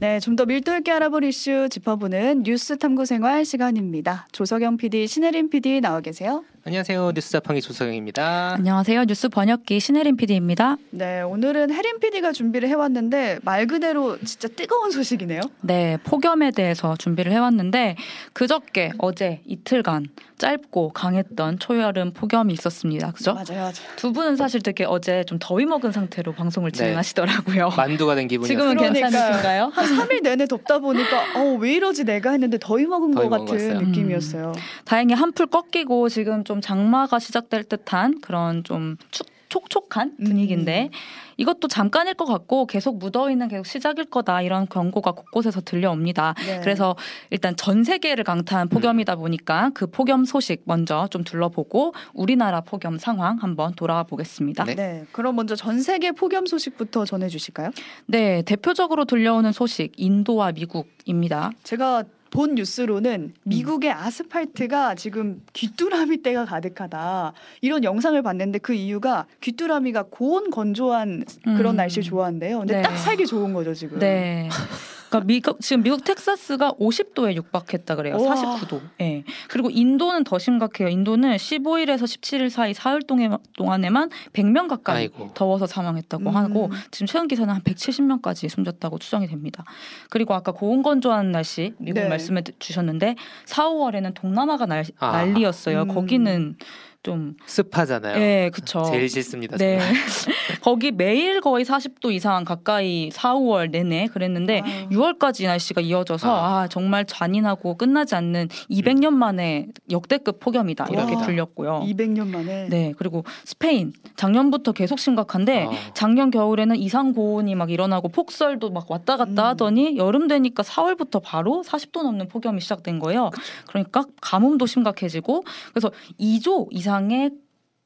네, 좀 더 밀도 있게 알아볼 이슈 짚어보는 뉴스 탐구 생활 시간입니다. 조석영 PD, 신혜림 PD 나와 계세요. 안녕하세요. 뉴스 자판기 조석영입니다. 안녕하세요. 뉴스 번역기 신혜림 PD입니다. 네, 오늘은 혜림 PD가 준비를 해왔는데 말 그대로 진짜 뜨거운 소식이네요. 네, 폭염에 대해서 준비를 해왔는데 그저께 어제 이틀간 짧고 강했던 초여름 폭염이 있었습니다. 그죠? 맞아요, 맞아요. 두 분은 사실 되게 어제 좀 더위 먹은 상태로 방송을 네. 진행하시더라고요. 만두가 된 기분이었어요. 지금은. 괜찮으신가요? 한 3일 내내 덥다 보니까 어, 왜 이러지 내가 했는데 더위 먹은 더위 것 같은. 느낌이었어요. 다행히 한풀 꺾이고 지금 좀 장마가 시작될 듯한 그런 좀 축, 촉촉한 분위기인데 음. 이것도 잠깐일 것 같고 계속 무더위는 계속 시작일 거다 이런 경고가 곳곳에서 들려옵니다. 네. 그래서 일단 전 세계를 강타한 폭염이다 보니까 그 폭염 소식 먼저 좀 둘러보고 우리나라 폭염 상황 한번 돌아와 보겠습니다. 네. 네, 그럼 먼저 전 세계 폭염 소식부터 전해 주실까요? 네, 대표적으로 들려오는 소식 인도와 미국입니다. 제가 본 음. 뉴스로는 미국의 아스팔트가 지금 귀뚜라미 때가 가득하다 이런 영상을 봤는데 그 이유가 귀뚜라미가 고온 건조한 그런 음. 날씨를 좋아한대요. 근데 네. 딱 살기 좋은 거죠 지금. 네. 그러니까 미국 지금 미국 텍사스가 50도에 육박했다 그래요. 우와. 49도. 예. 그리고 인도는 더 심각해요. 인도는 15일에서 17일 사이 사흘 동안- 동안에만 100명 가까이 아이고. 더워서 사망했다고 음. 하고 지금 최근 기사는 한 170명까지 숨졌다고 추정이 됩니다. 그리고 아까 고온 건조한 날씨 미국 네. 말씀해 주셨는데 4, 5월에는 동남아가 날, 아. 난리였어요. 음. 거기는 좀 습하잖아요. 예, 그쵸. 제일 싫습니다. 네. 거기 매일 거의 40도 이상 가까이 4, 5월 내내 그랬는데 아유. 6월까지 날씨가 이어져서 아. 아, 정말 잔인하고 끝나지 않는 200년 만에 역대급 폭염이다 이렇게 와. 들렸고요. 200년 만에. 네, 그리고 스페인 작년부터 계속 심각한데 어. 작년 겨울에는 이상 고온이 막 일어나고 폭설도 막 왔다 갔다 음. 하더니 여름 되니까 4월부터 바로 40도 넘는 폭염이 시작된 거예요. 그러니까 가뭄도 심각해지고 그래서 2조 이상 의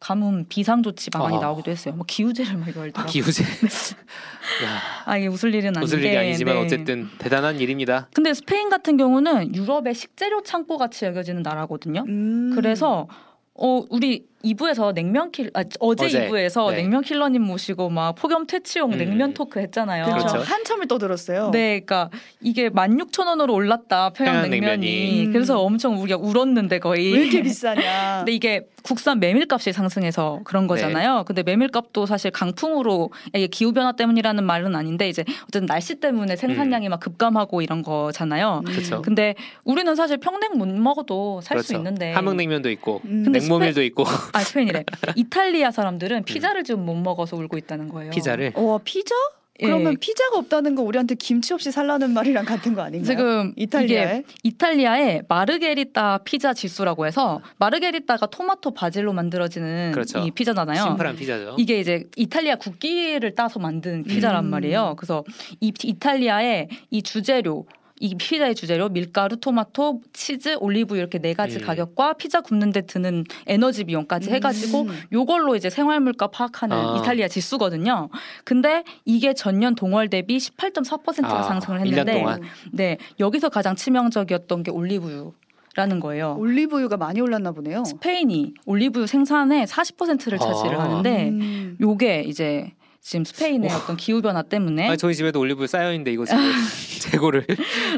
가뭄 비상 조치 방안이 아. 나오기도 했어요. 뭐 기우제를 막 열더라고요. 기우제. 야, 아 이게 웃을 일은 아닌데. 웃을 일이 아니지만 네. 어쨌든 대단한 일입니다. 근데 스페인 같은 경우는 유럽의 식재료 창고 같이 여겨지는 나라거든요. 음. 그래서 어 우리 2부에서 냉면 킬 아, 어제, 어제, 2부에서 네. 냉면 킬러님 모시고 막 폭염 퇴치용 음. 냉면 토크 했잖아요. 그렇죠. 그렇죠. 한참을 떠들었어요. 네, 그러니까 이게 16,000원으로 올랐다 평양 냉면이. 음. 그래서 엄청 우리가 울었는데 거의. 왜 이렇게 비싸냐? 근데 이게 국산 메밀값이 상승해서 그런 거잖아요. 네. 근데 메밀값도 사실 강풍으로 이게 기후 변화 때문이라는 말은 아닌데 이제 어쨌든 날씨 때문에 생산량이 막 급감하고 이런 거잖아요. 음. 그렇죠. 근데 우리는 사실 평냉 못 먹어도 살수 그렇죠. 있는데 함흥냉면도 있고 음. 냉모밀도 있고 아 스페인이래. 이탈리아 사람들은 피자를 지금 못 먹어서 울고 있다는 거예요. 피자를 와 피자? 예. 그러면 피자가 없다는 거 우리한테 김치 없이 살라는 말이랑 같은 거 아닌가요? 지금 이탈리아에? 이게 이탈리아의 마르게리따 피자 지수라고 해서 마르게리따가 토마토 바질로 만들어지는 그렇죠. 이 피자잖아요. 심플한 피자죠. 이게 이제 이탈리아 국기를 따서 만든 피자란 음. 말이에요. 그래서 이 이탈리아의 이 주재료 이 피자의 주재료 밀가루, 토마토, 치즈, 올리브 이렇게 네 가지 음. 가격과 피자 굽는데 드는 에너지 비용까지 해가지고 음. 요걸로 이제 생활물가 파악하는 아. 이탈리아 지수거든요. 근데 이게 전년 동월 대비 18.4%가 아, 상승을 1년 했는데 동안. 네 여기서 가장 치명적이었던 게 올리브유 라는 거예요. 올리브유가 많이 올랐나 보네요. 스페인이 올리브유 생산의 40%를 차지를 아. 하는데 음. 요게 이제 지금 스페인의 어떤 기후 변화 때문에 아니, 저희 집에도 올리브유 쌓여 있는데 이거 재고를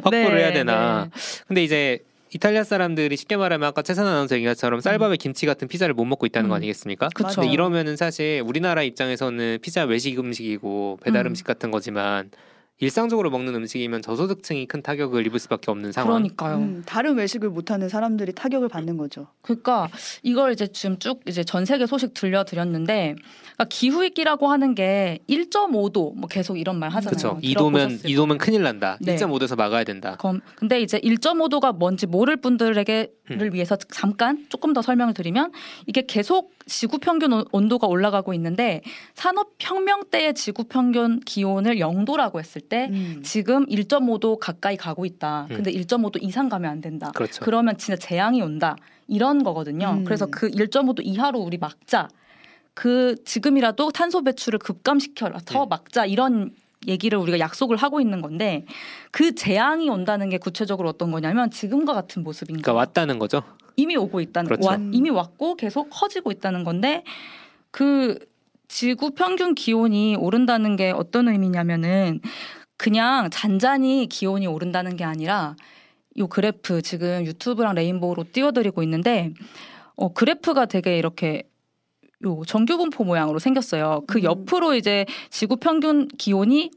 확보를 네, 해야 되나? 네. 근데 이제 이탈리아 사람들이 쉽게 말하면 아까 최선 아나운서 얘기한 것처럼 쌀밥에 김치 같은 피자를 못 먹고 있다는 거 음. 아니겠습니까? 그쵸. 근데 이러면은 사실 우리나라 입장에서는 피자 외식 음식이고 배달 음. 음. 식 같은 거지만 일상적으로 먹는 음식이면 저소득층이 큰 타격을 입을 수밖에 없는 상황. 그러니까요. 음, 다른 외식을 못하는 사람들이 타격을 받는 거죠. 그러니까 이걸 이제 지금 쭉 이제 전 세계 소식 들려드렸는데 그러니까 기후 위기라고 하는 게 1.5도 뭐 계속 이런 말 하잖아요. 그렇죠. 이도면 들어보셨을 이도면 큰일 난다. 네. 1.5도에서 막아야 된다. 검- 근데 이제 1.5도가 뭔지 모를 분들에게를 음. 위해서 잠깐 조금 더 설명을 드리면 이게 계속 지구 평균 온- 온도가 올라가고 있는데 산업 혁명 때의 지구 평균 기온을 0도라고 했을 때 음. 지금 1.5도 가까이 가고 있다. 음. 근데 1.5도 이상 가면 안 된다. 그렇죠. 그러면 진짜 재앙이 온다. 이런 거거든요. 음. 그래서 그 1.5도 이하로 우리 막자. 그 지금이라도 탄소 배출을 급감시켜라. 더 음. 막자. 이런 얘기를 우리가 약속을 하고 있는 건데 그 재앙이 온다는 게 구체적으로 어떤 거냐면 지금과 같은 모습인 그러니까 거예요. 왔다는 거죠. 이미 오고 있다는 그렇죠. 와- 이미 왔고 계속 커지고 있다는 건데 그 지구 평균 기온이 오른다는 게 어떤 의미냐면은 그냥 잔잔히 기온이 오른다는 게 아니라 요 그래프 지금 유튜브랑 레인보우로 띄워드리고 있는데 어, 그래프가 되게 이렇게 요 정규분포 모양으로 생겼어요. 그 음. 옆으로 이제 지구 평균 기온이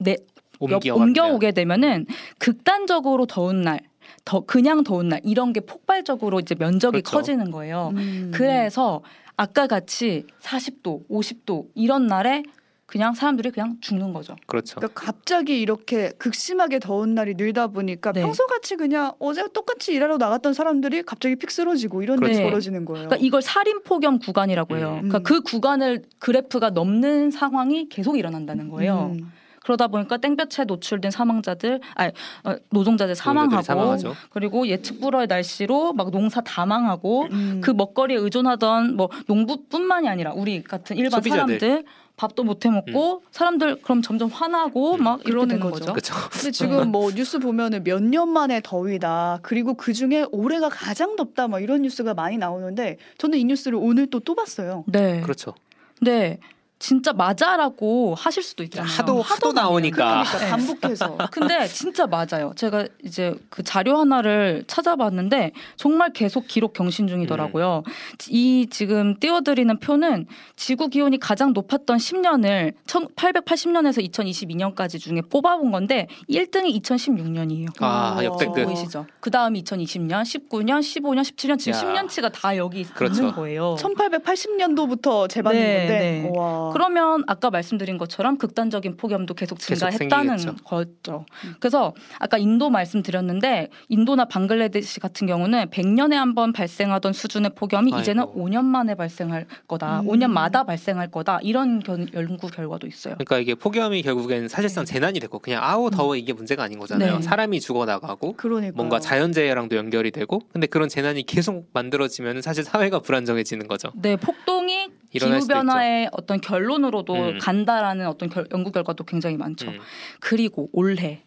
내 옆- 옮겨가면 옮겨 오게 되면은 극단적으로 더운 날, 더 그냥 더운 날 이런 게 폭발적으로 이제 면적이 그렇죠. 커지는 거예요. 음. 그래서 아까 같이 40도, 50도 이런 날에 그냥 사람들이 그냥 죽는 거죠. 그렇죠. 그러니까 갑자기 이렇게 극심하게 더운 날이 늘다 보니까 네. 평소같이 그냥 어제 똑같이 일하러 나갔던 사람들이 갑자기 픽 쓰러지고 이런 일이 그렇죠. 벌어지는 거예요. 그러니까 이걸 살인 폭염 구간이라고 해요. 음. 그러니까 그 구간을 그래프가 넘는 상황이 계속 일어난다는 거예요. 음. 그러다 보니까 땡볕에 노출된 사망자들, 아니 어, 노동자들 사망하고 사망하죠. 그리고 예측 불허의 날씨로 막 농사 다 망하고 음. 그 먹거리에 의존하던 뭐 농부뿐만이 아니라 우리 같은 일반 소비자들. 사람들 밥도 못 해먹고 사람들 그럼 점점 화나고 음. 막 되는 거죠. 거죠. 그렇죠. 근데 지금 뭐 뉴스 보면은 몇 년 만에 더위다. 그리고 그 중에 올해가 가장 덥다. 막 이런 뉴스가 많이 나오는데 저는 이 뉴스를 오늘 또또 봤어요. 네. 그렇죠. 네. 진짜 맞아라고 하실 수도 있잖아요. 하도 하도 많이 나오니까 그러니까 네. 반복해서. 근데 진짜 맞아요. 제가 이제 그 자료 하나를 찾아봤는데 정말 계속 기록 경신 중이더라고요. 이 지금 띄워드리는 표는 지구 기온이 가장 높았던 10년을 1880년에서 2022년까지 중에 뽑아본 건데 1등이 2016년이에요. 아. 역대급. 보이시죠? 그 다음이 2020년, 19년, 15년, 17년 지금 야. 10년치가 다 여기 그렇죠. 있는 거예요. 1880년도부터 재봤는 네, 건데. 네. 와. 그러면 아까 말씀드린 것처럼 극단적인 폭염도 계속 계속 증가했다는 생기겠죠. 거죠. 그래서 아까 인도 말씀드렸는데 인도나 방글라데시 같은 경우는 100년에 한 번 발생하던 수준의 폭염이 이제는 아이고. 5년 만에 발생할 거다. 음. 5년마다 발생할 거다. 이런 견- 연구 결과도 있어요. 그러니까 이게 폭염이 결국엔 사실상 재난이 됐고 그냥 아우 더워 이게 문제가 아닌 거잖아요. 네. 사람이 죽어 나가고 그러니까 뭔가 자연재해랑도 연결이 되고 근데 그런 재난이 계속 만들어지면 사실 사회가 불안정해지는 거죠. 네, 폭동이 기후 변화의 어떤 결론으로도 음. 간다라는 어떤 결- 연구 결과도 굉장히 많죠. 음. 그리고 올해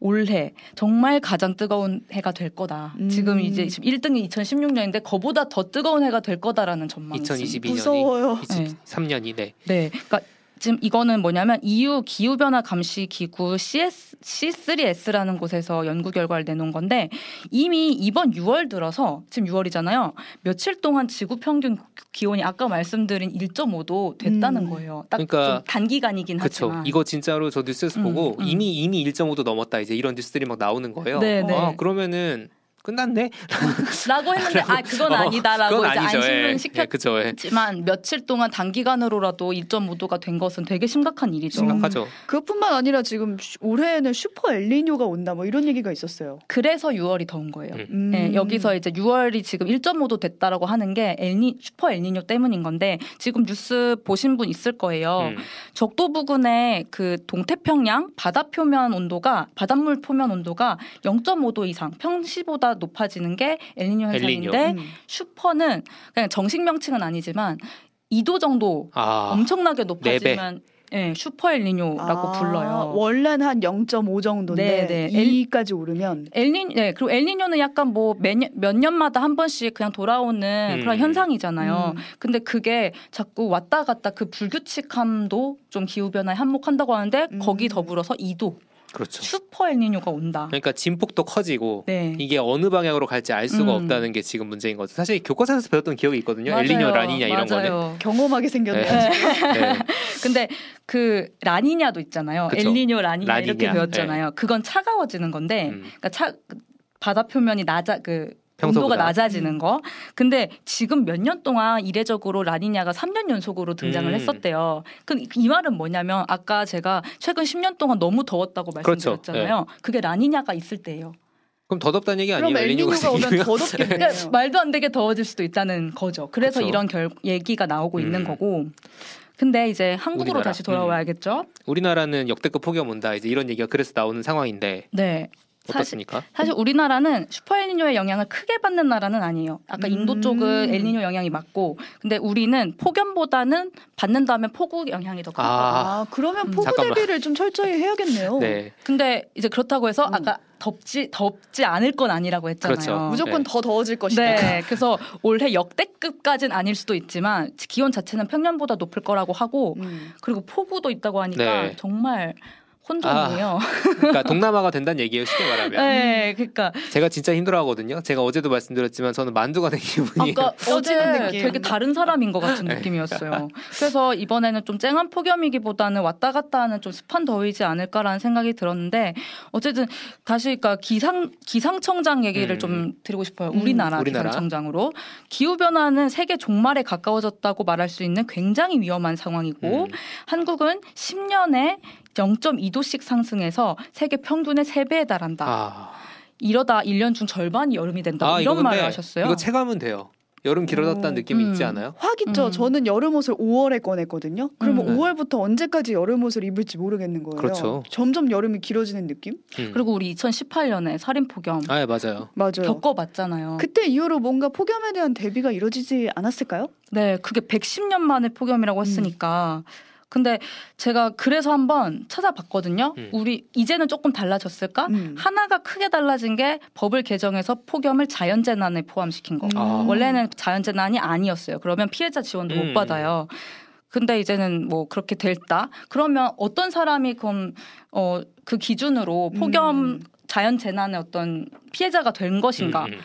올해 정말 가장 뜨거운 해가 될 거다. 음. 지금 이제 1등이 2016년인데 그보다 더 뜨거운 해가 될 거다라는 전망이 있습니다. 2022년이 무서워요. 23년이 네. 네, 그러니까 지금 이거는 뭐냐면 EU 기후 변화 감시 기구 CS C3S라는 곳에서 연구 결과를 내놓은 건데 이미 이번 6월 들어서 지금 6월이잖아요. 며칠 동안 지구 평균 기온이 아까 말씀드린 1.5도 됐다는 음. 거예요. 딱 그러니까 좀 단기간이긴 그렇죠. 하지만. 이거 진짜로 저 뉴스에서 음, 보고 음. 이미 이미 1.5도 넘었다 이제 이런 뉴스들이 막 나오는 거예요. 네, 네. 아, 그러면은 끝났네? 라고 했는데 아 그건 어, 아니다라고 그건 이제. 예. 안심은 예, 시켰. 그죠. 예. 지만 며칠 동안 단기간으로라도 1.5도가 된 것은 되게 심각한 일이죠. 심각하죠. 그것뿐만 아니라 지금 슈- 올해에는 슈퍼 엘니뇨가 온다. 뭐 이런 얘기가 있었어요. 그래서 6월이 더운 거예요. 음. 음. 네, 여기서 이제 6월이 지금 1.5도 됐다라고 하는 게 엘니 슈퍼 엘니뇨 때문인 건데 지금 뉴스 보신 분 있을 거예요. 음. 적도 부근의 그 동태평양 바다 표면 온도가 바닷물 표면 온도가 0.5도 이상 평시보다 높아지는 게 엘니뇨 엘니뇨. 현상인데 음. 슈퍼는 그냥 정식 명칭은 아니지만 2도 정도 아, 엄청나게 네 높아지면 예, 슈퍼 엘니뇨라고 아, 불러요. 원래는 한 0.5 정도인데 네, 네. 2까지 오르면 엘니 네 그리고 엘니뇨는 약간 뭐몇년몇 년마다 한 번씩 그냥 돌아오는 음. 그런 현상이잖아요. 음. 근데 그게 자꾸 왔다 갔다 그 불규칙함도 좀 기후 변화에 한몫한다고 하는데 음. 거기 더불어서 2도 그렇죠. 슈퍼 엘니뇨가 온다. 그러니까 진폭도 커지고 네. 이게 어느 방향으로 갈지 알 수가 음. 없다는 게 지금 문제인 거죠. 사실 교과서에서 배웠던 기억이 있거든요. 맞아요. 엘니뇨, 라니냐 이런 거는. 맞아요. 경험하게 생겼네요. 네. 네. 근데 그 라니냐도 있잖아요. 그쵸. 엘니뇨, 라니냐, 이렇게 라니냐. 배웠잖아요. 그건 차가워지는 건데, 음. 그러니까 차 바다 표면이 낮아 그 평소보다. 온도가 낮아지는 거. 근데 지금 몇 년 동안 이례적으로 라니냐가 3년 연속으로 등장을 음. 했었대요. 그이 말은 뭐냐면 아까 제가 최근 10년 동안 너무 더웠다고 그렇죠. 말씀드렸잖아요. 그게 라니냐가 있을 때예요. 그럼 더 덥다는 얘기 그럼 아니에요? 엘니뇨가 엘니뇨가 오면? 더 덥겠네요. 그러니까 말도 안 되게 더워질 수도 있다는 거죠. 그래서 그쵸. 이런 결, 얘기가 나오고 있는 음. 거고. 근데 이제 한국으로 우리나라. 음. 다시 돌아와야겠죠. 우리나라는 역대급 폭염 온다. 이제 이런 얘기가 그래서 나오는 상황인데 네. 사실 어떻습니까? 사실 우리나라는 슈퍼 엘니뇨의 영향을 크게 받는 나라는 아니에요. 아까 인도 음. 쪽은 엘니뇨 영향이 맞고, 근데 우리는 폭염보다는 받는다면 폭우 영향이 더 크거든요. 아, 그러면 음. 폭우 잠깐만. 대비를 좀 철저히 해야겠네요. 네. 근데 이제 그렇다고 해서 음. 아까 덥지 덥지 않을 건 아니라고 했잖아요. 그렇죠. 무조건 네. 더 더워질 것이다. 네, 그래서 올해 역대급까지는 아닐 수도 있지만 기온 자체는 평년보다 높을 거라고 하고 음. 그리고 폭우도 있다고 하니까 네. 정말 혼종이에요. 그러니까 동남아가 된다는 얘기예요 쉽게 말하면. 네, 그러니까 제가 진짜 힘들어하거든요. 제가 어제도 말씀드렸지만 저는 만두가 된 기분이. 아까 어제. 되게 다른 사람인 것 같은 네. 느낌이었어요. 그래서 이번에는 좀 쨍한 폭염이기보다는 왔다 갔다 하는 좀 습한 더위지 않을까라는 생각이 들었는데 어쨌든 다시 그러니까 기상 기상청장 얘기를 음. 좀 드리고 싶어요. 음. 우리나라, 우리나라. 기상청장으로 기후 변화는 세계 종말에 가까워졌다고 말할 수 있는 굉장히 위험한 상황이고 음. 한국은 10년에 0.2도 씩 상승해서 세계 평균의 3배에 달한다. 아, 이러다 1년 중 절반이 여름이 된다. 아, 이런 말을 하셨어요. 이거 체감은 돼요. 여름 길어졌다는 오. 느낌이 음. 있지 않아요? 확 있죠. 음. 저는 여름 옷을 5월에 꺼냈거든요. 그러면 음. 5월부터 언제까지 여름 옷을 입을지 모르겠는 거예요. 그렇죠. 점점 여름이 길어지는 느낌? 음. 그리고 우리 2018년에 살인 폭염 아, 예, 맞아요. 맞아요. 겪어봤잖아요. 그때 이후로 뭔가 폭염에 대한 대비가 이루어지지 않았을까요? 네, 그게 110년 만에 폭염이라고 했으니까. 근데 제가 그래서 한번 찾아봤거든요. 음. 우리 이제는 조금 달라졌을까? 음. 하나가 크게 달라진 게 법을 개정해서 폭염을 자연재난에 포함시킨 거. 음. 아. 원래는 자연재난이 아니었어요. 그러면 피해자 지원도 음. 못 받아요. 근데 이제는 뭐 그렇게 됐다. 그러면 어떤 사람이 그럼 어 그 기준으로 폭염 음. 자연 재난의 어떤 피해자가 된 것인가? 음, 음.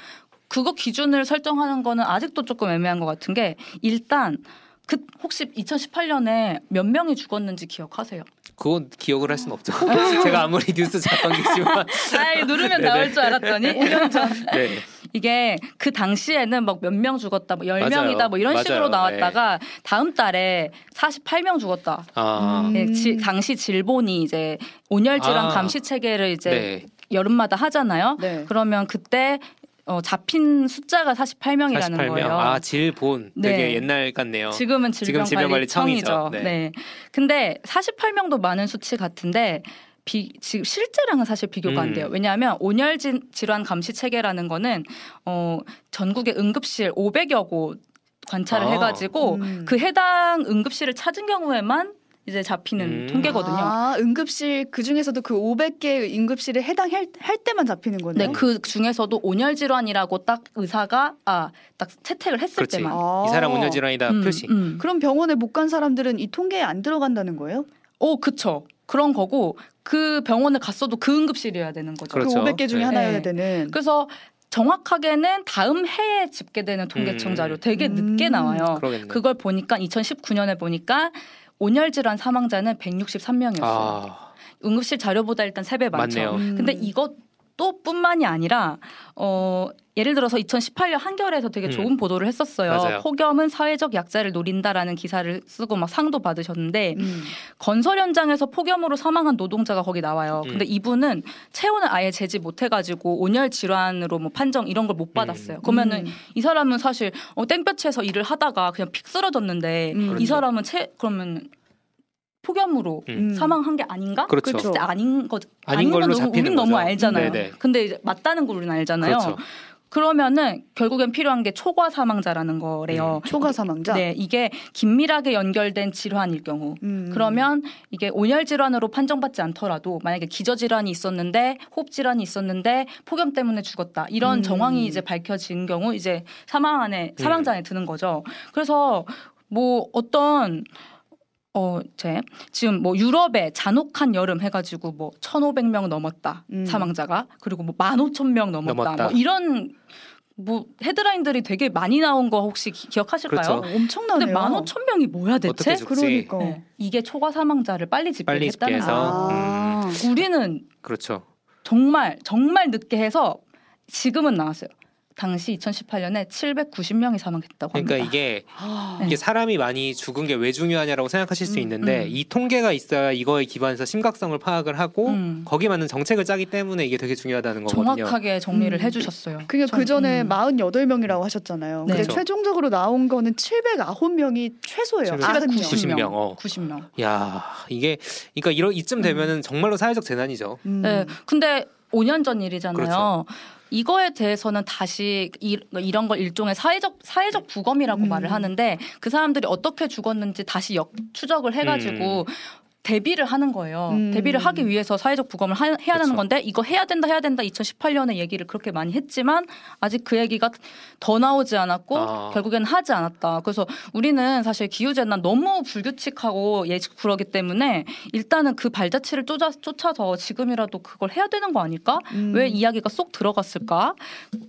그거 기준을 설정하는 거는 아직도 조금 애매한 것 같은 게 일단 그 혹시 2018년에 몇 명이 죽었는지 기억하세요? 그건 기억을 할 수는 없죠. 제가 아무리 뉴스 작성기지만 아 누르면 네네. 나올 줄 알았더니 5년 전 네. 이게 그 당시에는 막 몇 명 죽었다, 뭐 10명이다 맞아요. 뭐 이런 맞아요. 식으로 나왔다가 다음 달에 48명 죽었다. 아, 음. 예, 지- 당시 질본이 이제 온열 질환 아. 감시 체계를 이제 네. 여름마다 하잖아요. 네. 그러면 그때 어, 잡힌 숫자가 48명이라는 48명. 거예요. 아, 질본. 되게 네. 옛날 같네요. 지금은 지금 질병관리청이죠. 네. 네. 근데 48명도 많은 수치 같은데 비, 지금 실제랑은 사실 비교가 안 음. 돼요. 왜냐하면 온열 진- 질환 감시 체계라는 거는 어, 전국의 응급실 500여 곳 관찰을 아. 해가지고 음. 그 해당 응급실을 찾은 경우에만 이제 잡히는 음. 통계거든요. 아, 응급실 그 중에서도 그 500개 응급실에 해당할 할 때만 잡히는 거네요. 네, 그 중에서도 온열 질환이라고 딱 의사가 아, 딱 채택을 했을 그렇지. 때만. 아. 이 사람 온열 질환이다 음, 표시. 음. 그럼 병원에 못 간 사람들은 이 통계에 안 들어간다는 거예요? 오, 그쵸. 그런 거고 그 병원을 갔어도 그 응급실이어야 되는 거죠. 그렇죠. 그 500개 중에 네. 하나여야 네. 되는. 그래서 정확하게는 다음 해에 집계되는 통계청 음. 자료 되게 음. 늦게 나와요. 그러겠네. 그걸 보니까 2019년에 보니까 온열 질환 사망자는 163명이었어요. 아, 응급실 자료보다 일단 3배 많죠. 맞네요. 음. 근데 이것 도 뿐만이 아니라 어 예를 들어서 2018년 한겨레에서 되게 음. 좋은 보도를 했었어요. 맞아요. 폭염은 사회적 약자를 노린다라는 기사를 쓰고 막 상도 받으셨는데 음. 건설 현장에서 폭염으로 사망한 노동자가 거기 나와요. 음. 근데 이분은 체온을 아예 재지 못해가지고 온열 질환으로 뭐 판정 이런 걸 못 받았어요. 그러면은 음. 이 사람은 사실 어, 땡볕에서 일을 하다가 그냥 픽 쓰러졌는데 음. 이 그렇죠. 사람은 체 그러면 폭염으로 음. 음. 사망한 게 아닌가? 그렇죠. 그랬을 때 아닌 거 아닌 걸로 건 잡히는 우린 너무 거죠. 알잖아요. 네네. 근데 이제 맞다는 걸 우리는 알잖아요. 그렇죠. 그러면은 결국엔 필요한 게 초과 사망자라는 거래요. 초과 사망자. 네, 이게 긴밀하게 연결된 질환일 경우. 음. 그러면 이게 온열 질환으로 판정받지 않더라도 만약에 기저 질환이 있었는데 호흡 질환이 있었는데 폭염 때문에 죽었다 이런 음. 정황이 이제 밝혀진 경우 이제 사망 안에 사망자 안에 드는 거죠. 그래서 뭐 어떤 어 제 지금 뭐 유럽에 잔혹한 여름 해가지고 뭐 1,500명 넘었다 음. 사망자가 그리고 뭐 15,000명 넘었다, 넘었다. 뭐 이런 뭐 헤드라인들이 되게 많이 나온 거 혹시 기, 기억하실까요? 그렇죠. 어, 엄청나네요. 근데 15,000명이 뭐야 대체? 그러니까. 네. 이게 초과 사망자를 빨리 집계했다는 집계해서. 거예요. 아. 우리는 그렇죠. 정말 정말 늦게 해서 지금은 나왔어요. 당시 2018년에 790명이 사망했다고 합니다. 그러니까 이게 아. 네. 이게 사람이 많이 죽은 게 왜 중요하냐라고 생각하실 수 음, 있는데 음. 이 통계가 있어야 이거에 기반해서 심각성을 파악을 하고 음. 거기에 맞는 정책을 짜기 때문에 이게 되게 중요하다는 거거든요. 정확하게 정리를 음. 해주셨어요. 그게 전- 그 전에 음. 48명이라고 하셨잖아요. 네. 근데 그렇죠. 최종적으로 나온 거는 709명이 최소예요. 700, 90명. 90명. 어. 90명. 야 이게 그러니까 이런 이쯤 되면은 정말로 사회적 재난이죠. 음. 네, 근데 5년 전 일이잖아요. 그렇죠. 이거에 대해서는 다시 이, 이런 걸 일종의 사회적 사회적 부검이라고 음. 말을 하는데 그 사람들이 어떻게 죽었는지 다시 역 추적을 해가지고 대비를 하는 거예요. 음. 대비를 하기 위해서 사회적 부검을 하- 해야 그렇죠. 하는 건데 이거 해야 된다 해야 된다 2018년에 얘기를 그렇게 많이 했지만 아직 그 얘기가 더 나오지 않았고 아. 결국에는 하지 않았다. 그래서 우리는 사실 기후 재난 너무 불규칙하고 예측 불허기 때문에 일단은 그 발자취를 쫓아, 쫓아서 지금이라도 그걸 해야 되는 거 아닐까? 음. 왜 이야기가 쏙 들어갔을까?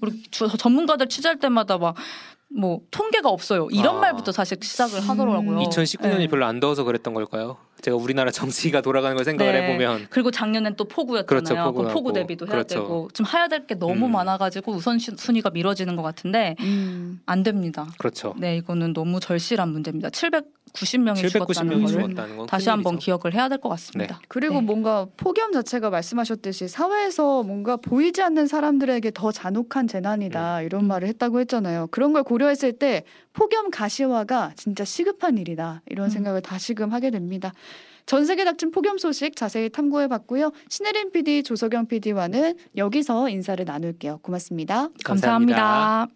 우리 주- 전문가들 취재할 때마다 막뭐 통계가 없어요. 이런 아. 말부터 사실 시작을 하더라고요. 2019년이 네. 별로 안 더워서 그랬던 걸까요? 제가 우리나라 정치가 돌아가는 걸 생각을 네. 해보면 그리고 작년엔 또 폭우였잖아요. 그렇죠, 그 폭우하고. 폭우 대비도 해야 그렇죠. 되고 좀 해야 될 게 너무 음. 많아가지고 우선 순위가 미뤄지는 것 같은데 음. 안 됩니다. 그렇죠. 네, 이거는 너무 절실한 문제입니다. 790명이 죽었다는 790명이 걸 죽었다는 건 다시 한번. 기억을 해야 될 것 같습니다. 그리고 네. 뭔가 폭염 자체가 말씀하셨듯이 사회에서 뭔가 보이지 않는 사람들에게 더 잔혹한 재난이다 음. 이런 말을 했다고 했잖아요. 그런 걸 고려했을 때 폭염 가시화가 진짜 시급한 일이다 이런 음. 생각을 다시금 하게 됩니다. 전 세계 닥친 폭염 소식 자세히 탐구해 봤고요. 신혜림 PD, 조석영 PD와는 여기서 인사를 나눌게요. 고맙습니다. 감사합니다. 감사합니다.